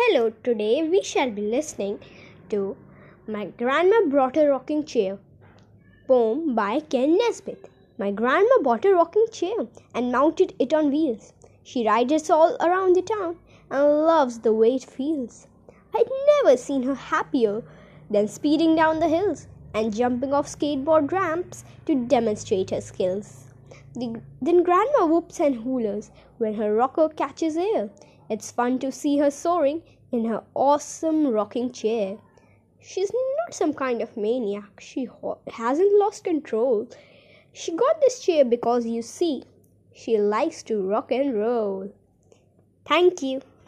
Hello, today we shall be listening to My Grandma Brought a Rocking Chair, poem by Kenn Nesbitt. My grandma bought a rocking chair and mounted it on wheels. She rides it all around the town and loves the way it feels. I'd never seen her happier than speeding down the hills and jumping off skateboard ramps to demonstrate her skills. The, then Grandma whoops and hollers when her rocker catches air. It's fun to see her soaring in her awesome rocking chair. She's not some kind of maniac. She hasn't lost control. She got this chair because you see, she likes to rock and roll. Thank you.